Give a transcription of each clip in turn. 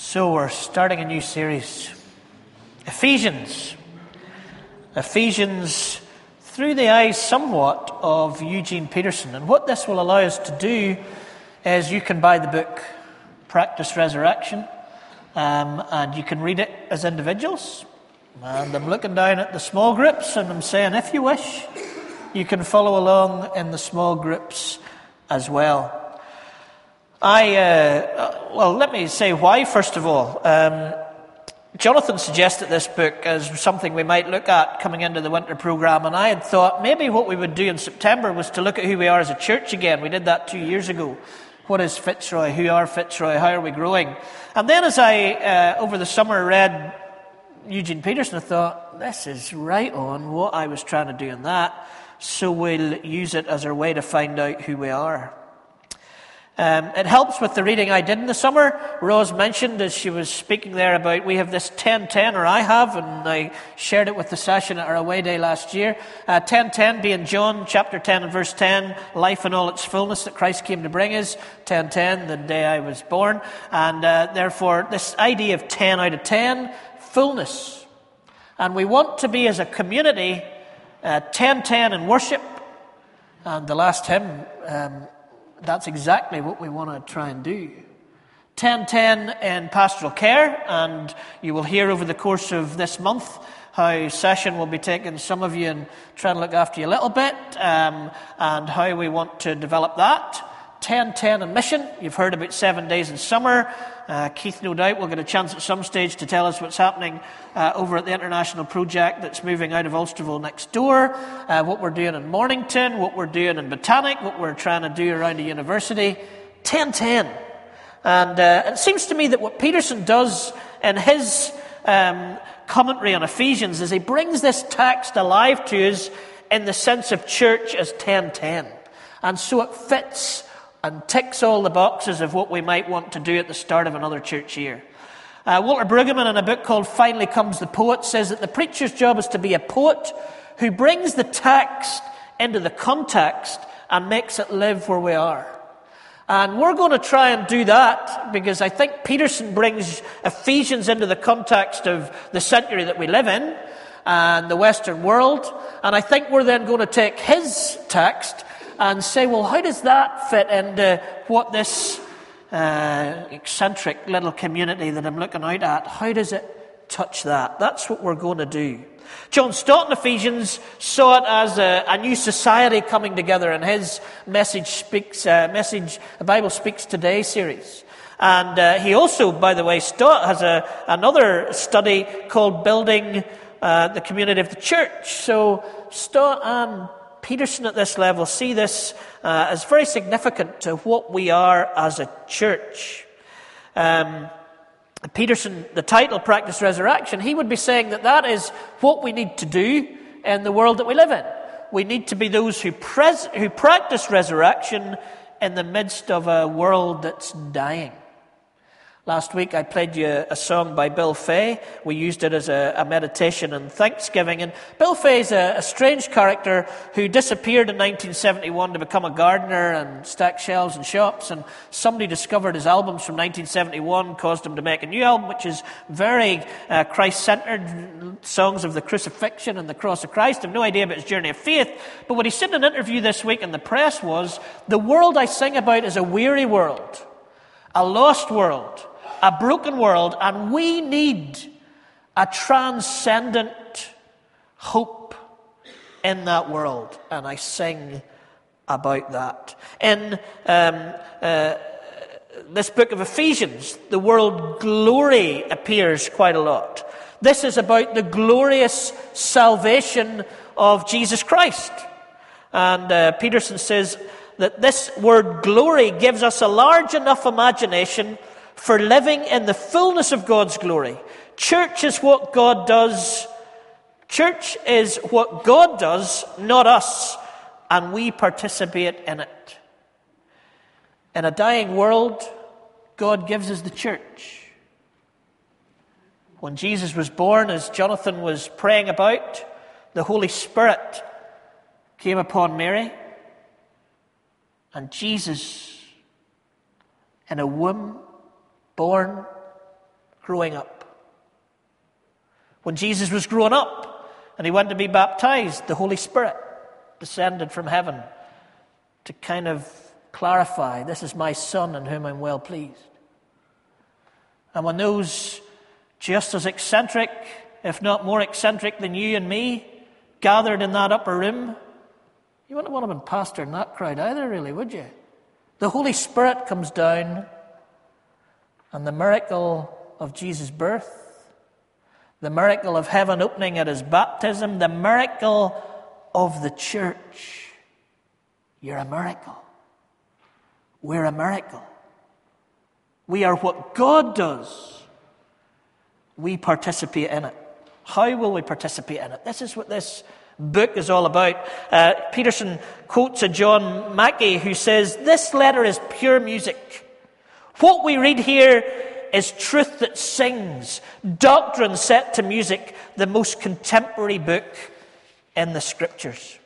So, we're starting a new series Ephesians. Ephesians through the eyes somewhat of Eugene Peterson. And what this will allow us to do is you can buy the book Practice Resurrection um, and you can read it as individuals. And I'm looking down at the small groups and I'm saying, if you wish, you can follow along in the small groups as well. I, uh, well, let me say why, first of all. Um, Jonathan suggested this book as something we might look at coming into the winter program, and I had thought maybe what we would do in September was to look at who we are as a church again. We did that two years ago. What is Fitzroy? Who are Fitzroy? How are we growing? And then as I, uh, over the summer, read Eugene Peterson, I thought, this is right on what I was trying to do in that, so we'll use it as our way to find out who we are. Um, it helps with the reading I did in the summer. Rose mentioned as she was speaking there about we have this 1010, or I have, and I shared it with the session at our away day last year. Uh, 1010 being John chapter 10 and verse 10, life in all its fullness that Christ came to bring us. 1010, the day I was born. And uh, therefore, this idea of 10 out of 10, fullness. And we want to be as a community uh, 1010 in worship. And the last hymn, um, that's exactly what we want to try and do. 1010 in pastoral care, and you will hear over the course of this month how session will be taking some of you and trying to look after you a little bit, um, and how we want to develop that. 1010 in mission. You've heard about seven days in summer. Uh, Keith, no doubt, will get a chance at some stage to tell us what's happening uh, over at the international project that's moving out of Ulsterville next door, uh, what we're doing in Mornington, what we're doing in Botanic, what we're trying to do around the university. 1010. And uh, it seems to me that what Peterson does in his um, commentary on Ephesians is he brings this text alive to us in the sense of church as 1010. And so it fits and ticks all the boxes of what we might want to do at the start of another church year. Uh, Walter Brueggemann, in a book called Finally Comes the Poet, says that the preacher's job is to be a poet who brings the text into the context and makes it live where we are. And we're going to try and do that because I think Peterson brings Ephesians into the context of the century that we live in and the Western world. And I think we're then going to take his text and say, well, how does that fit into what this uh, eccentric little community that I'm looking out at, how does it touch that? That's what we're going to do. John Stott in Ephesians saw it as a, a new society coming together in his message speaks, uh, message, the Bible Speaks Today series. And uh, he also, by the way, Stott has a, another study called Building uh, the Community of the Church. So Stott and Peterson at this level see this uh, as very significant to what we are as a church. Um, Peterson, the title Practice Resurrection, he would be saying that that is what we need to do in the world that we live in. We need to be those who, pres- who practice resurrection in the midst of a world that's dying. Last week I played you a song by Bill Fay. We used it as a, a meditation and thanksgiving. And Bill Fay's a, a strange character who disappeared in 1971 to become a gardener and stack shelves in shops. And somebody discovered his albums from 1971, caused him to make a new album, which is very uh, Christ-centered songs of the crucifixion and the cross of Christ. I have no idea about his journey of faith. But what he said in an interview this week in the press was, the world I sing about is a weary world, a lost world a broken world, and we need a transcendent hope in that world. And I sing about that. In um, uh, this book of Ephesians, the word glory appears quite a lot. This is about the glorious salvation of Jesus Christ. And uh, Peterson says that this word glory gives us a large enough imagination for living in the fullness of God's glory. Church is what God does. Church is what God does, not us, and we participate in it. In a dying world, God gives us the church. When Jesus was born, as Jonathan was praying about, the Holy Spirit came upon Mary, and Jesus, in a womb, born growing up. When Jesus was growing up and he went to be baptized, the Holy Spirit descended from heaven to kind of clarify this is my Son in whom I'm well pleased. And when those just as eccentric, if not more eccentric than you and me, gathered in that upper room, you wouldn't want to have been pastor in that crowd either, really, would you? The Holy Spirit comes down, and the miracle of Jesus' birth, the miracle of heaven opening at his baptism, the miracle of the church. You're a miracle. We're a miracle. We are what God does. We participate in it. How will we participate in it? This is what this book is all about. Uh, Peterson quotes a John Mackay who says, This letter is pure music. What we read here is truth that sings, doctrine set to music, the most contemporary book in the scriptures.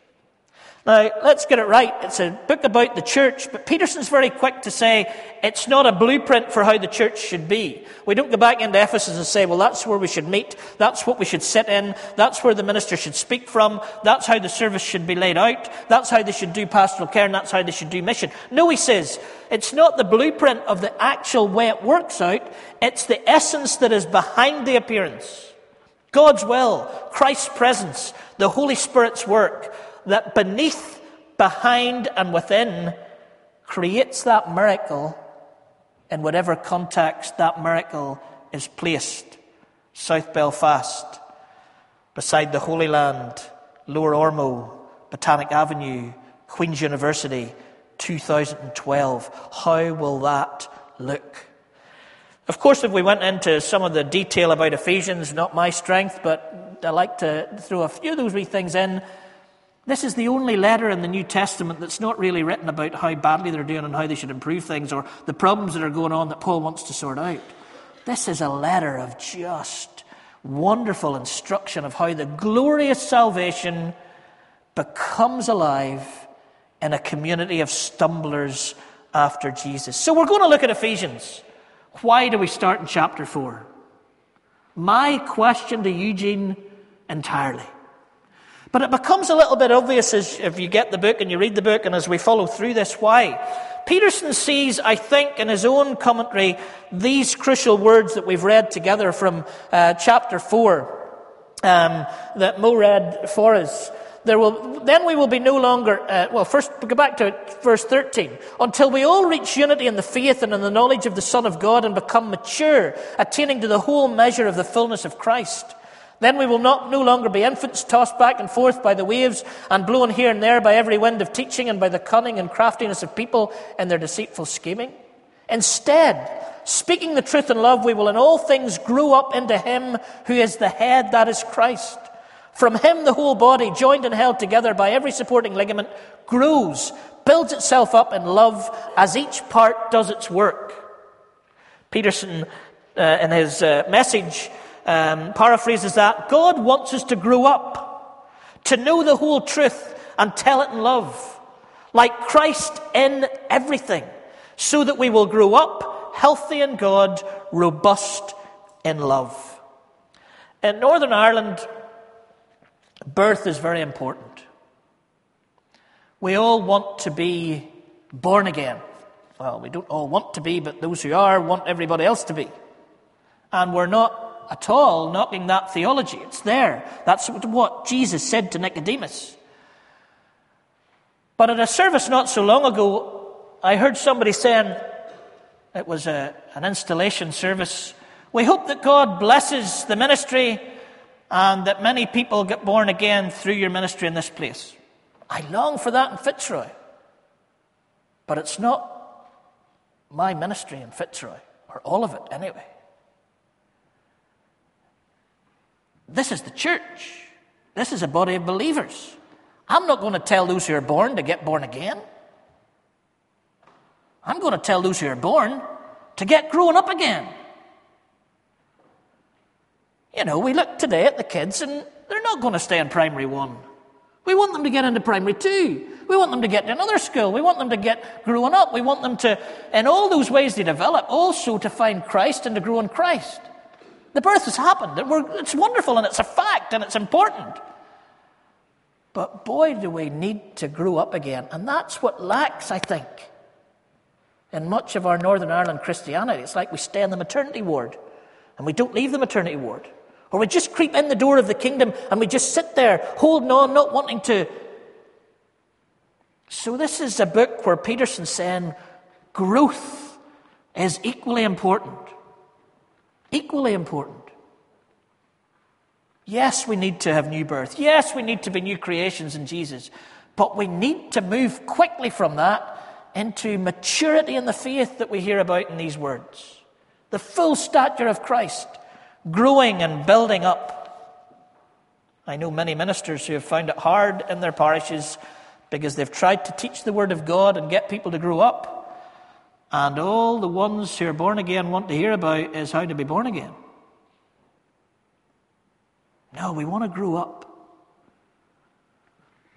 Now, let's get it right. It's a book about the church, but Peterson's very quick to say it's not a blueprint for how the church should be. We don't go back into Ephesus and say, well, that's where we should meet, that's what we should sit in, that's where the minister should speak from, that's how the service should be laid out, that's how they should do pastoral care, and that's how they should do mission. No, he says, it's not the blueprint of the actual way it works out, it's the essence that is behind the appearance. God's will, Christ's presence, the Holy Spirit's work that beneath, behind, and within creates that miracle in whatever context that miracle is placed. South Belfast, beside the Holy Land, Lower Ormeau, Botanic Avenue, Queen's University, 2012. How will that look? Of course, if we went into some of the detail about Ephesians, not my strength, but I like to throw a few of those wee things in. This is the only letter in the New Testament that's not really written about how badly they're doing and how they should improve things or the problems that are going on that Paul wants to sort out. This is a letter of just wonderful instruction of how the glorious salvation becomes alive in a community of stumblers after Jesus. So we're going to look at Ephesians. Why do we start in chapter 4? My question to Eugene entirely. But it becomes a little bit obvious as if you get the book and you read the book and as we follow through this why. Peterson sees, I think, in his own commentary, these crucial words that we've read together from uh, chapter 4 um, that Mo read for us. There will, then we will be no longer, uh, well, first, go back to verse 13. Until we all reach unity in the faith and in the knowledge of the Son of God and become mature, attaining to the whole measure of the fullness of Christ. Then we will not no longer be infants tossed back and forth by the waves and blown here and there by every wind of teaching and by the cunning and craftiness of people in their deceitful scheming. Instead, speaking the truth in love, we will in all things grow up into Him who is the head, that is Christ. From Him, the whole body, joined and held together by every supporting ligament, grows, builds itself up in love as each part does its work. Peterson, uh, in his uh, message, um, paraphrases that God wants us to grow up, to know the whole truth and tell it in love, like Christ in everything, so that we will grow up healthy in God, robust in love. In Northern Ireland, birth is very important. We all want to be born again. Well, we don't all want to be, but those who are want everybody else to be. And we're not at all knocking that theology. It's there. That's what Jesus said to Nicodemus. But at a service not so long ago, I heard somebody saying, it was a, an installation service. We hope that God blesses the ministry and that many people get born again through your ministry in this place. I long for that in Fitzroy. But it's not my ministry in Fitzroy, or all of it anyway. This is the church. This is a body of believers. I'm not going to tell those who are born to get born again. I'm going to tell those who are born to get growing up again. You know, we look today at the kids and they're not going to stay in primary one. We want them to get into primary two. We want them to get to another school. We want them to get growing up. We want them to, in all those ways they develop, also to find Christ and to grow in Christ. The birth has happened. It's wonderful and it's a fact and it's important. But boy, do we need to grow up again. And that's what lacks, I think, in much of our Northern Ireland Christianity. It's like we stay in the maternity ward and we don't leave the maternity ward. Or we just creep in the door of the kingdom and we just sit there holding on, not wanting to. So, this is a book where Peterson's saying growth is equally important. Equally important. Yes, we need to have new birth. Yes, we need to be new creations in Jesus. But we need to move quickly from that into maturity in the faith that we hear about in these words. The full stature of Christ, growing and building up. I know many ministers who have found it hard in their parishes because they've tried to teach the Word of God and get people to grow up. And all the ones who are born again want to hear about is how to be born again. No, we want to grow up.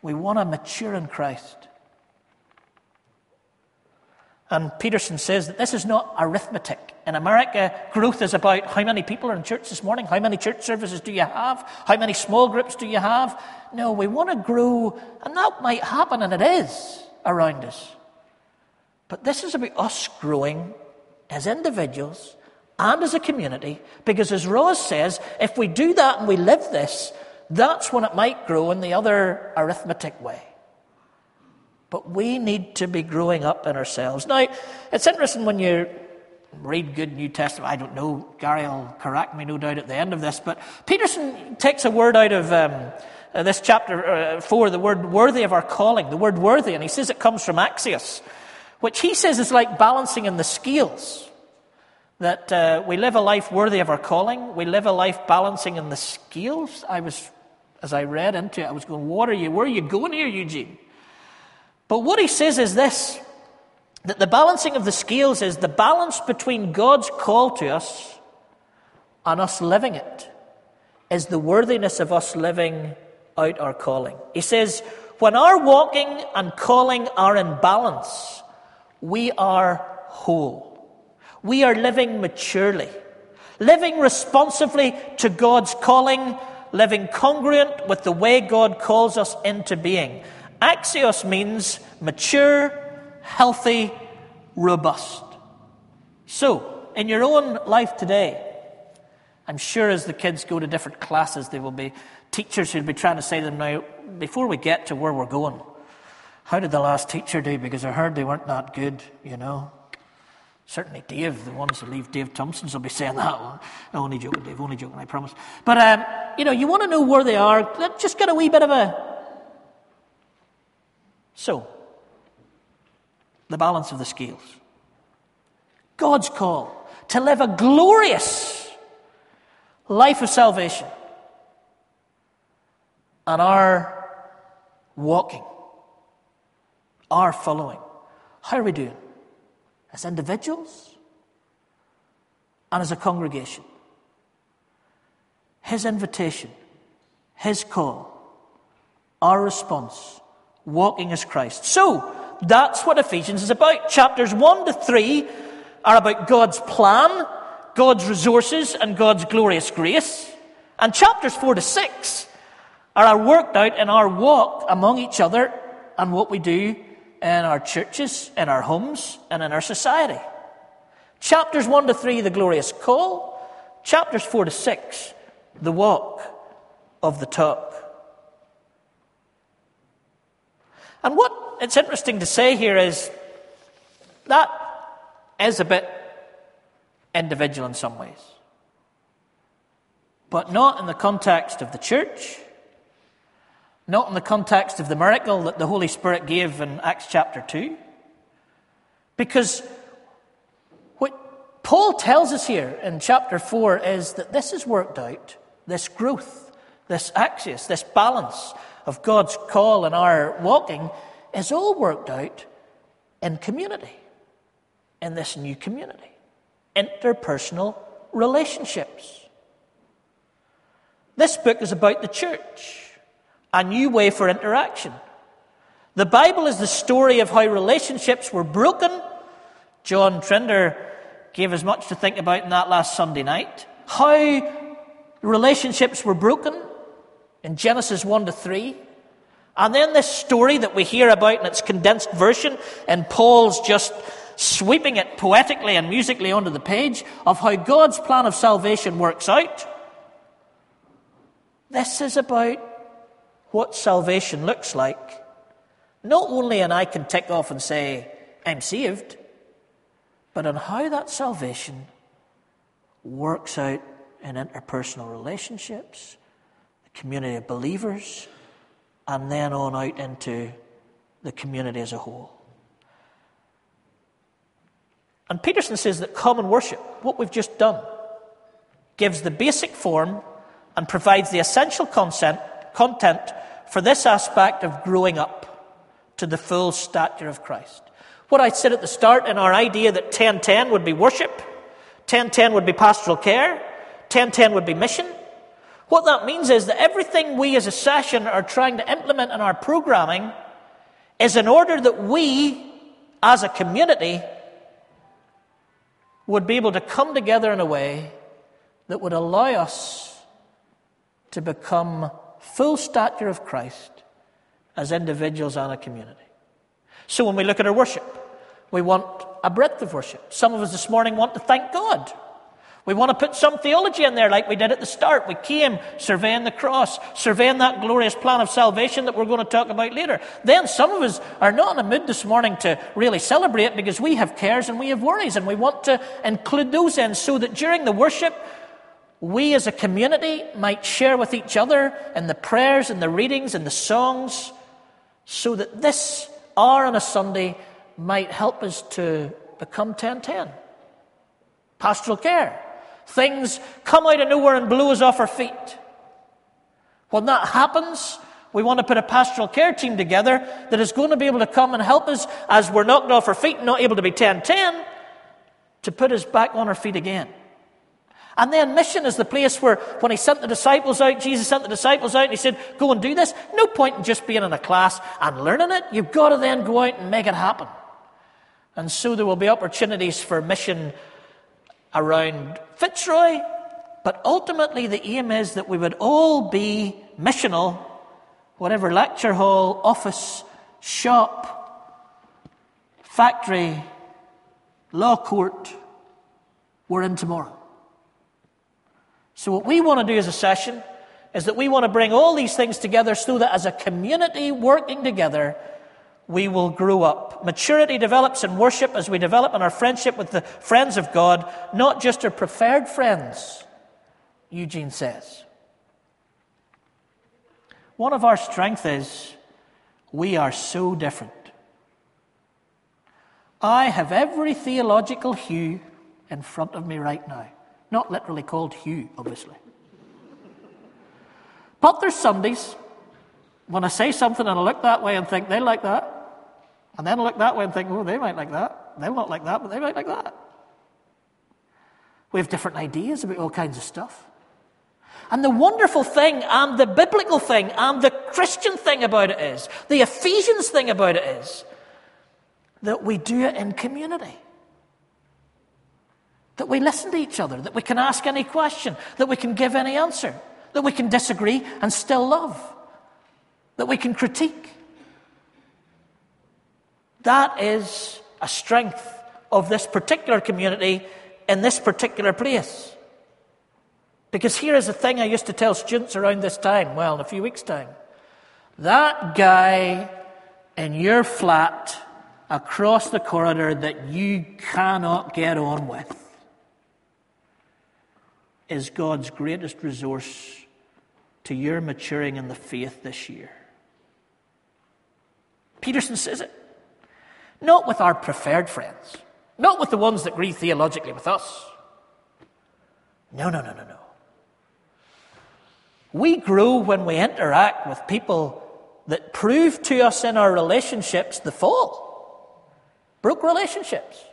We want to mature in Christ. And Peterson says that this is not arithmetic. In America, growth is about how many people are in church this morning, how many church services do you have, how many small groups do you have. No, we want to grow, and that might happen, and it is around us. But this is about us growing as individuals and as a community, because as Rose says, if we do that and we live this, that's when it might grow in the other arithmetic way. But we need to be growing up in ourselves. Now, it's interesting when you read good New Testament. I don't know, Gary will correct me no doubt at the end of this, but Peterson takes a word out of um, uh, this chapter uh, 4, the word worthy of our calling, the word worthy, and he says it comes from Axios, which he says is like balancing in the scales. That uh, we live a life worthy of our calling, we live a life balancing in the scales. I was, as I read into it, I was going, What are you, where are you going here, Eugene? But what he says is this that the balancing of the scales is the balance between God's call to us and us living it, is the worthiness of us living out our calling. He says, when our walking and calling are in balance, we are whole. We are living maturely, living responsively to God's calling, living congruent with the way God calls us into being. Axios means mature, healthy, robust. So, in your own life today, I'm sure as the kids go to different classes, there will be teachers who'll be trying to say to them now, before we get to where we're going, how did the last teacher do? Because I heard they weren't that good, you know. Certainly, Dave, the ones who leave Dave Thompson's will be saying that. One. only joking, Dave, only joking, I promise. But, um, you know, you want to know where they are, just get a wee bit of a so, the balance of the scales. God's call to live a glorious life of salvation. And our walking, our following. How are we doing? As individuals and as a congregation. His invitation, His call, our response walking as Christ. So, that's what Ephesians is about. Chapters 1 to 3 are about God's plan, God's resources, and God's glorious grace. And chapters 4 to 6 are our worked out in our walk among each other and what we do in our churches, in our homes, and in our society. Chapters 1 to 3, the glorious call. Chapters 4 to 6, the walk of the talk. And what it's interesting to say here is that is a bit individual in some ways, but not in the context of the church, not in the context of the miracle that the Holy Spirit gave in Acts chapter 2. Because what Paul tells us here in chapter 4 is that this is worked out, this growth, this Axios, this balance of God's call and our walking is all worked out in community, in this new community, interpersonal relationships. This book is about the church, a new way for interaction. The Bible is the story of how relationships were broken. John Trinder gave us much to think about in that last Sunday night. how relationships were broken in Genesis 1 to 3. And then this story that we hear about in its condensed version, and Paul's just sweeping it poetically and musically onto the page of how God's plan of salvation works out. This is about what salvation looks like. Not only and I can tick off and say, I'm saved, but on how that salvation works out in interpersonal relationships, the community of believers, and then on out into the community as a whole. And Peterson says that common worship, what we've just done, gives the basic form and provides the essential consent, content for this aspect of growing up to the full stature of Christ. What I said at the start in our idea that 1010 would be worship, 1010 would be pastoral care, 1010 would be mission. What that means is that everything we as a session are trying to implement in our programming is in order that we, as a community, would be able to come together in a way that would allow us to become full stature of Christ as individuals and a community. So when we look at our worship, we want a breadth of worship. Some of us this morning want to thank God. We want to put some theology in there like we did at the start. We came surveying the cross, surveying that glorious plan of salvation that we're going to talk about later. Then some of us are not in a mood this morning to really celebrate because we have cares and we have worries and we want to include those in so that during the worship, we as a community might share with each other in the prayers and the readings and the songs so that this hour on a Sunday might help us to become 1010. Pastoral care. Things come out of nowhere and blow us off our feet. When that happens, we want to put a pastoral care team together that is going to be able to come and help us as we're knocked off our feet and not able to be 1010 to put us back on our feet again. And then mission is the place where when he sent the disciples out, Jesus sent the disciples out and he said, go and do this. No point in just being in a class and learning it. You've got to then go out and make it happen. And so there will be opportunities for mission around Fitzroy, but ultimately the aim is that we would all be missional, whatever lecture hall, office, shop, factory, law court we're in tomorrow. So, what we want to do as a session is that we want to bring all these things together so that as a community working together, we will grow up. Maturity develops in worship as we develop in our friendship with the friends of God, not just our preferred friends, Eugene says. One of our strengths is we are so different. I have every theological hue in front of me right now. Not literally called Hugh, obviously. But there's Sundays when I say something and I look that way and think they like that, and then I look that way and think, oh, they might like that. They'll not like that, but they might like that. We have different ideas about all kinds of stuff. And the wonderful thing, and the biblical thing, and the Christian thing about it is, the Ephesians thing about it is, that we do it in community. That we listen to each other, that we can ask any question, that we can give any answer, that we can disagree and still love, that we can critique. That is a strength of this particular community in this particular place. Because here is a thing I used to tell students around this time, well, in a few weeks' time. That guy in your flat across the corridor that you cannot get on with is God's greatest resource to your maturing in the faith this year. Peterson says it. Not with our preferred friends, not with the ones that agree theologically with us. No, no, no, no, no. We grow when we interact with people that prove to us in our relationships the fall. Broke relationships.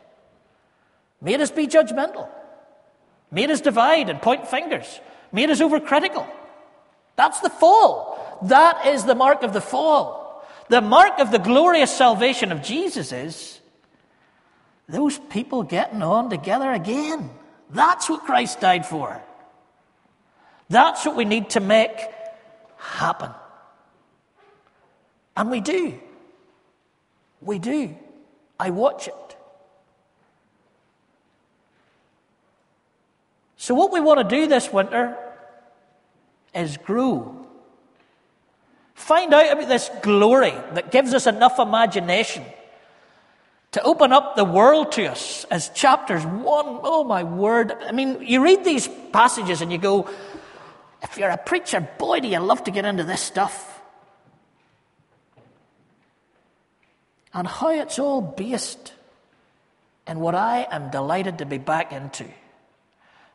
Made us be judgmental made us divide and point fingers, made us overcritical. That's the fall. That is the mark of the fall. The mark of the glorious salvation of Jesus is those people getting on together again. That's what Christ died for. That's what we need to make happen. And we do. We do. I watch it. So, what we want to do this winter is grow. Find out about this glory that gives us enough imagination to open up the world to us as chapters one. Oh, my word. I mean, you read these passages and you go, if you're a preacher, boy, do you love to get into this stuff. And how it's all based in what I am delighted to be back into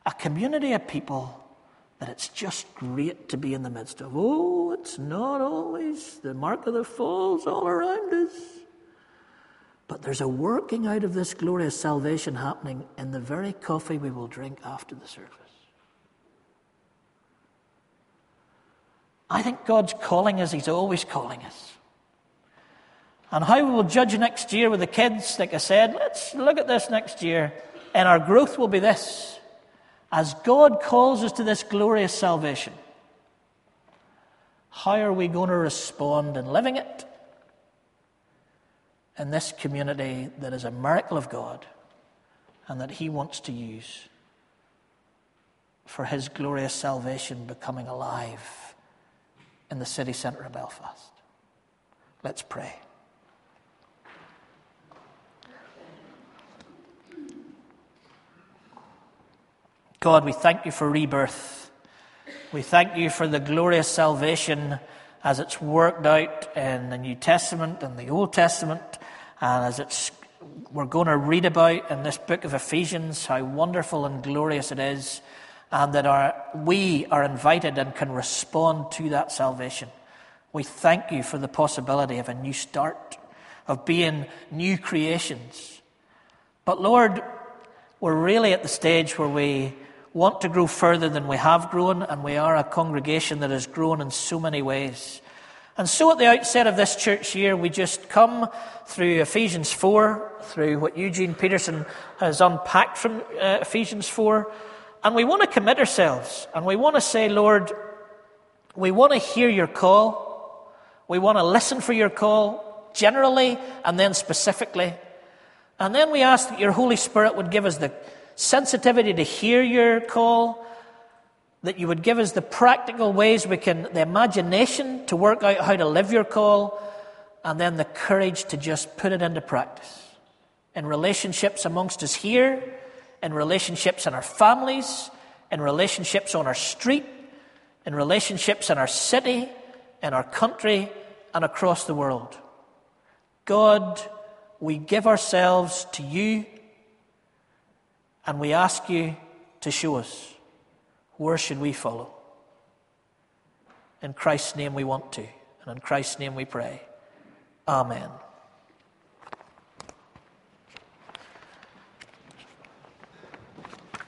a community of people that it's just great to be in the midst of. Oh, it's not always the mark of the falls all around us. But there's a working out of this glorious salvation happening in the very coffee we will drink after the service. I think God's calling us, He's always calling us. And how we will judge next year with the kids, like I said, let's look at this next year. And our growth will be this. As God calls us to this glorious salvation, how are we going to respond in living it? in this community that is a miracle of God and that He wants to use for His glorious salvation becoming alive in the city centre of Belfast. Let's pray. God, we thank you for rebirth. We thank you for the glorious salvation as it's worked out in the New Testament and the Old Testament, and as it's we're going to read about in this book of Ephesians how wonderful and glorious it is, and that our, we are invited and can respond to that salvation. We thank you for the possibility of a new start, of being new creations. But Lord, we're really at the stage where we want to grow further than we have grown, and we are a congregation that has grown in so many ways. And so at the outset of this church year, we just come through Ephesians 4, through what Eugene Peterson has unpacked from uh, Ephesians 4, and we want to commit ourselves, and we want to say, Lord, we want to hear your call. We want to listen for your call, generally and then specifically. And then we ask that your Holy Spirit would give us the sensitivity to hear your call, that you would give us the practical ways we can, the imagination to work out how to live your call, and then the courage to just put it into practice. In relationships amongst us here, in relationships in our families, in relationships on our street, in relationships in our city, in our country, and across the world. God, we give ourselves to you and we ask you to show us where should we follow. In Christ's name we want to, and in Christ's name we pray. Amen.